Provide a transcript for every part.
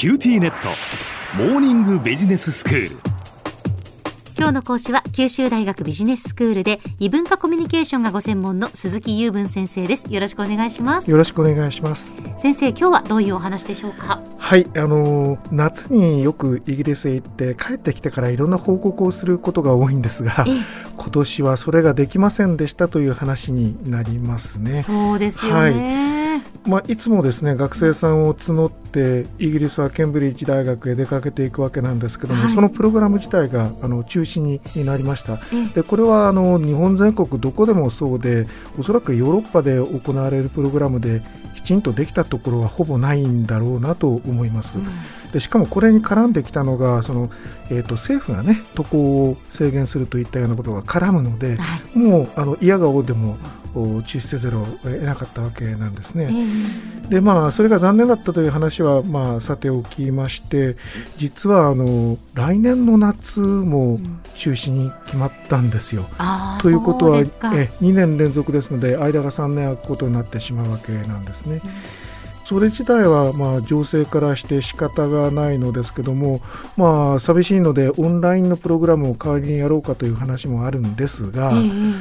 キューティーネット。モーニングビジネススクール。今日の講師は九州大学ビジネススクールで異文化コミュニケーションがご専門の鈴木雄文先生です。よろしくお願いします。よろしくお願いします。先生今日はどういうお話でしょうか？はいあの夏によくイギリスへ行って帰ってきてからいろんな報告をすることが多いんですが今年はそれができませんでしたという話になりますね。そうですよね、はいまあ、いつもですね学生さんを募ってイギリスはケンブリッジ大学へ出かけていくわけなんですけども、はい、そのプログラム自体があの中止になりました。でこれはあの日本全国どこでもそうでおそらくヨーロッパで行われるプログラムできちんとできたところはほぼないんだろうなと思います。うん。でしかもこれに絡んできたのがその、えーと、政府がね渡航を制限するといったようなことが絡むので、はい、もうあの嫌がおうでも中止せざるを得なかったわけなんですね。えー、でまあそれが残念だったという話はまあさておきまして実はあの来年の夏も中止に決まったんですよ。うん、ということはえ2年連続ですので間が3年空くことになってしまうわけなんですね。うんそれ自体はまあ情勢からして仕方がないのですけども、まあ、寂しいのでオンラインのプログラムを代わりにやろうかという話もあるんですが、えー、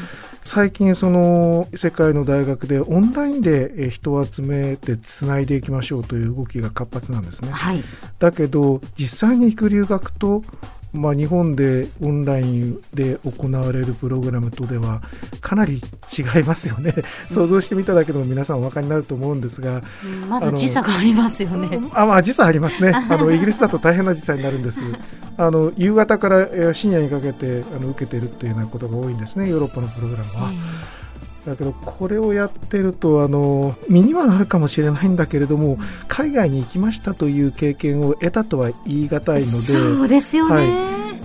最近その世界の大学でオンラインで人を集めてつないでいきましょうという動きが活発なんですね。はい、だけど実際に行く留学とまあ、日本でオンラインで行われるプログラムとではかなり違いますよね、想像してみただけでも皆さんお分かりになると思うんですが、うん、まず時差がありますよね。あまあ、時差ありますね。あの、イギリスだと大変な時差になるんです、あの夕方から深夜にかけてあの受けているというようなことが多いんですね、ヨーロッパのプログラムは。だけどこれをやってるとあの身にはなるかもしれないんだけれども、海外に行きましたという経験を得たとは言い難いのでそうですよね、はい。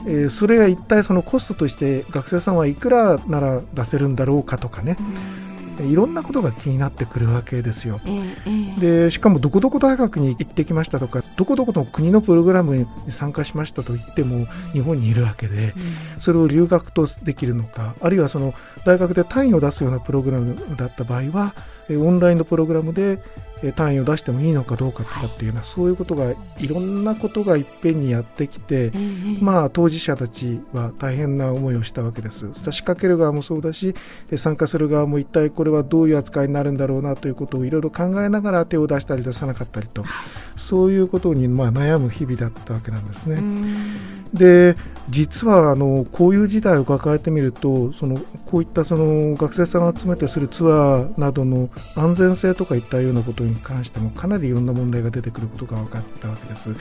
えー、それが一体そのコストとして学生さんはいくらなら出せるんだろうかとかね、いろんなことが気になってくるわけですよ。でしかもどこどこ大学に行ってきましたとかどこどこの国のプログラムに参加しましたと言っても日本にいるわけで、それを留学とできるのかあるいはその大学で単位を出すようなプログラムだった場合はオンラインのプログラムで単位を出してもいいのかどうかとかっていうのは、はい、そういうことがいろんなことがいっぺんにやってきて、まあ当事者たちは大変な思いをしたわけです。仕掛ける側もそうだし参加する側も一体これはどういう扱いになるんだろうなということをいろいろ考えながら手を出したり出さなかったりと、そういうことにまあ悩む日々だったわけなんですね。で実はあのこういう事態を抱えてみるとそのこういったその学生さんを集めてするツアーなどの安全性とかいったようなことに関してもかなりいろんな問題が出てくることが分かったわけです。うん、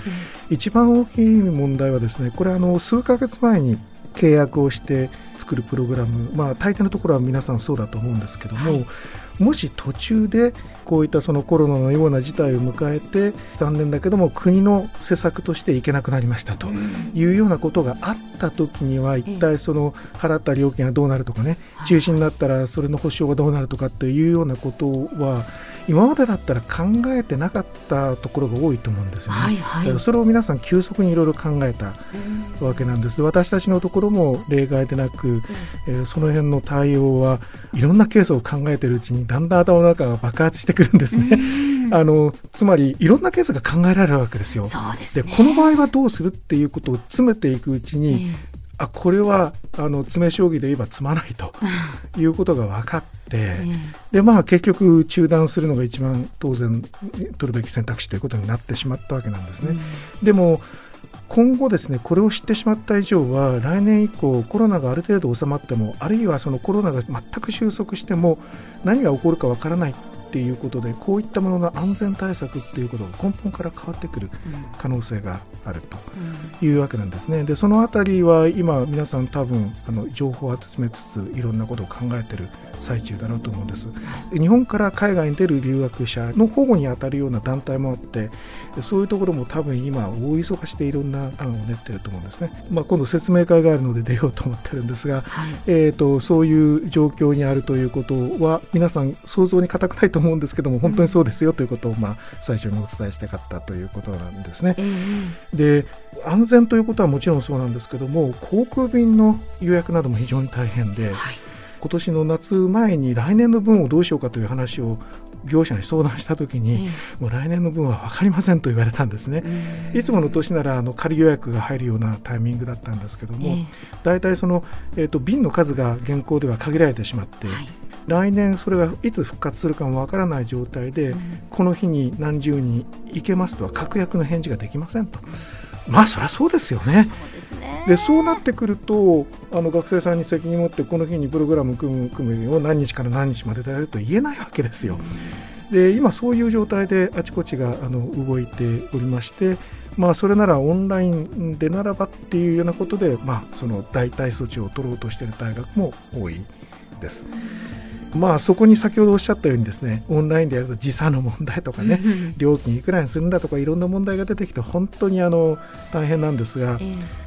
一番大きい問題はですねこれあの数ヶ月前に契約をして作るプログラム、まあ、大抵のところは皆さんそうだと思うんですけども、はいもし途中でこういったそのコロナのような事態を迎えて残念だけども国の施策として行けなくなりましたというようなことがあった時には一体その払った料金がどうなるとかね中止になったらそれの保証がどうなるとかっていうようなことは今までだったら考えてなかったところが多いと思うんですよね。はいはい、それを皆さん急速にいろいろ考えたわけなんです。私たちのところも例外でなく、えー、その辺の対応はいろんなケースを考えているうちにだんだん頭の中が爆発してくるんですね。あのつまりいろんなケースが考えられるわけですよ。で、ね、この場合はどうするっていうことを詰めていくうちに、あこれはあの詰将棋で言えば詰まないということが分かって、でまあ結局中断するのが一番当然取るべき選択肢ということになってしまったわけなんですね。でも今後ですねこれを知ってしまった以上は来年以降コロナがある程度収まってもあるいはそのコロナが全く収束しても何が起こるかわからないっていうことでこういったものの安全対策っていうことが根本から変わってくる可能性があるというわけなんですね。でそのあたりは今皆さん多分あの情報を集めつついろんなことを考えてる最中だろうと思うんです。日本から海外に出る留学者の保護に当たるような団体もあってそういうところも多分今大忙しでいろんな案を練ってると思うんですね。まあ、今度説明会があるので出ようと思ってるんですが、はい、えーと、そういう状況にあるということは皆さん想像に難くないと思うんですけども本当にそうですよということを、まあ、最初にお伝えしたかったということなんですね。で安全ということはもちろんそうなんですけども航空便の予約なども非常に大変で、はい、今年の夏前に来年の分をどうしようかという話を業者に相談した時に、もう来年の分は分かりませんと言われたんですね、いつもの年ならあの仮予約が入るようなタイミングだったんですけども、大体その、えーと、瓶の数が現行では限られてしまって、はい、来年それがいつ復活するかもわからない状態で、うん、この日に何十人行けますとは確約の返事ができませんと。まあそりゃそうですよね。でそうなってくるとあの学生さんに責任を持ってこの日にプログラム組む組むを何日から何日まででやると言えないわけですよ。で今そういう状態であちこちがあの動いておりましてまあ、それならオンラインでならばっていうようなことで、まあ、その代替措置を取ろうとしている大学も多いです。まあそこに先ほどおっしゃったようにですねオンラインでやると時差の問題とかね料金いくらにするんだとかいろんな問題が出てきて本当にあの大変なんですが、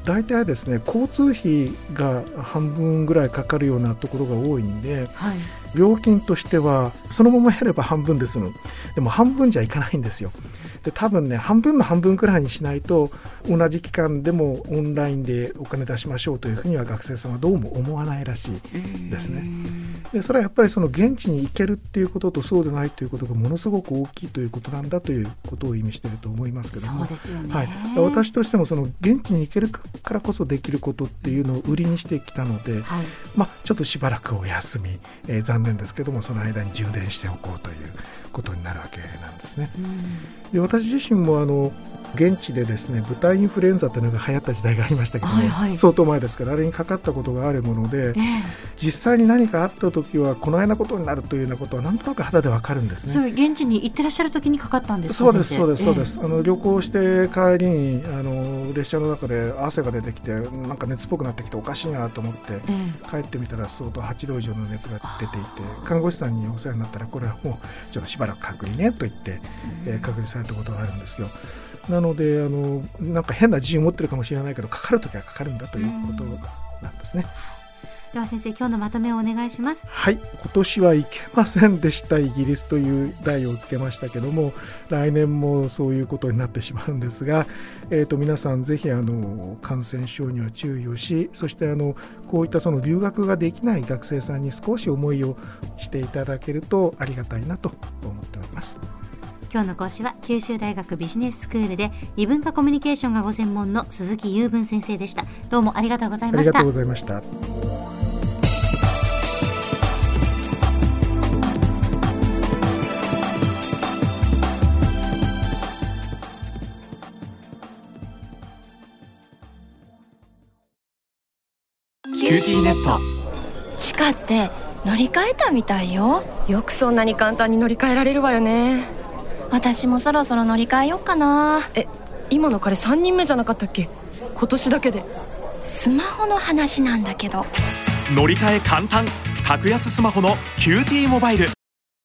大体ですね交通費が半分ぐらいかかるようなところが多いんで、はい、料金としてはそのままやれば半分ですの。でも半分じゃいかないんですよ。で多分ね半分の半分くらいにしないと同じ期間でもオンラインでお金出しましょうというふうには学生さんはどうも思わないらしいですね。でそれはやっぱりその現地に行けるっていうこととそうでないということがものすごく大きいということなんだということを意味していると思いますけども、ね、はい、私としてもその現地に行けるからこそできることっていうのを売りにしてきたので、はい、まあ、ちょっとしばらくお休み、えー、残念ですけどもその間に充電しておこうということになるわけなんですね。で私自身もあの現地でですね豚インフルエンザっていうのが流行った時代がありましたけども、はいはい、相当前ですからあれにかかったことがあるもので、えー、実際に何かあった時はこのようなことになるというようなことはなんとなく肌でわかるんですね。それ現地に行ってらっしゃる時にかかったんですそうですそうですそうです、えー、あの旅行して帰りにあの列車の中で汗が出てきてなんか熱っぽくなってきておかしいなと思って、えー、帰ってみたら相当8度以上の熱が出ていて看護師さんにお世話になったらこれはもうちょっとしばらく隔離ねと言って、えー、隔離されたことがあるんですよ。なのであのなんか変な自信を持ってるかもしれないけどかかるときはかかるんだということなんですね。では先生今日のまとめをお願いしますはい今年はいけませんでしたイギリスという題をつけましたけども来年もそういうことになってしまうんですが、えーと、皆さんぜひあの感染症には注意をしそしてあのこういったその留学ができない学生さんに少し思いをしていただけるとありがたいなと思。今日の講師は九州大学ビジネススクールで異文化コミュニケーションがご専門の鈴木雄文先生でした。どうもありがとうございました。ありがとうございました。キューティーネット。地下って乗り換えたみたいよ。よくそんなに簡単に乗り換えられるわよね私もそろそろ乗り換えよっかな。え今の彼3人目じゃなかったっけ？今年だけで。スマホの話なんだけど。乗り換え簡単。格安スマホの QT モバイル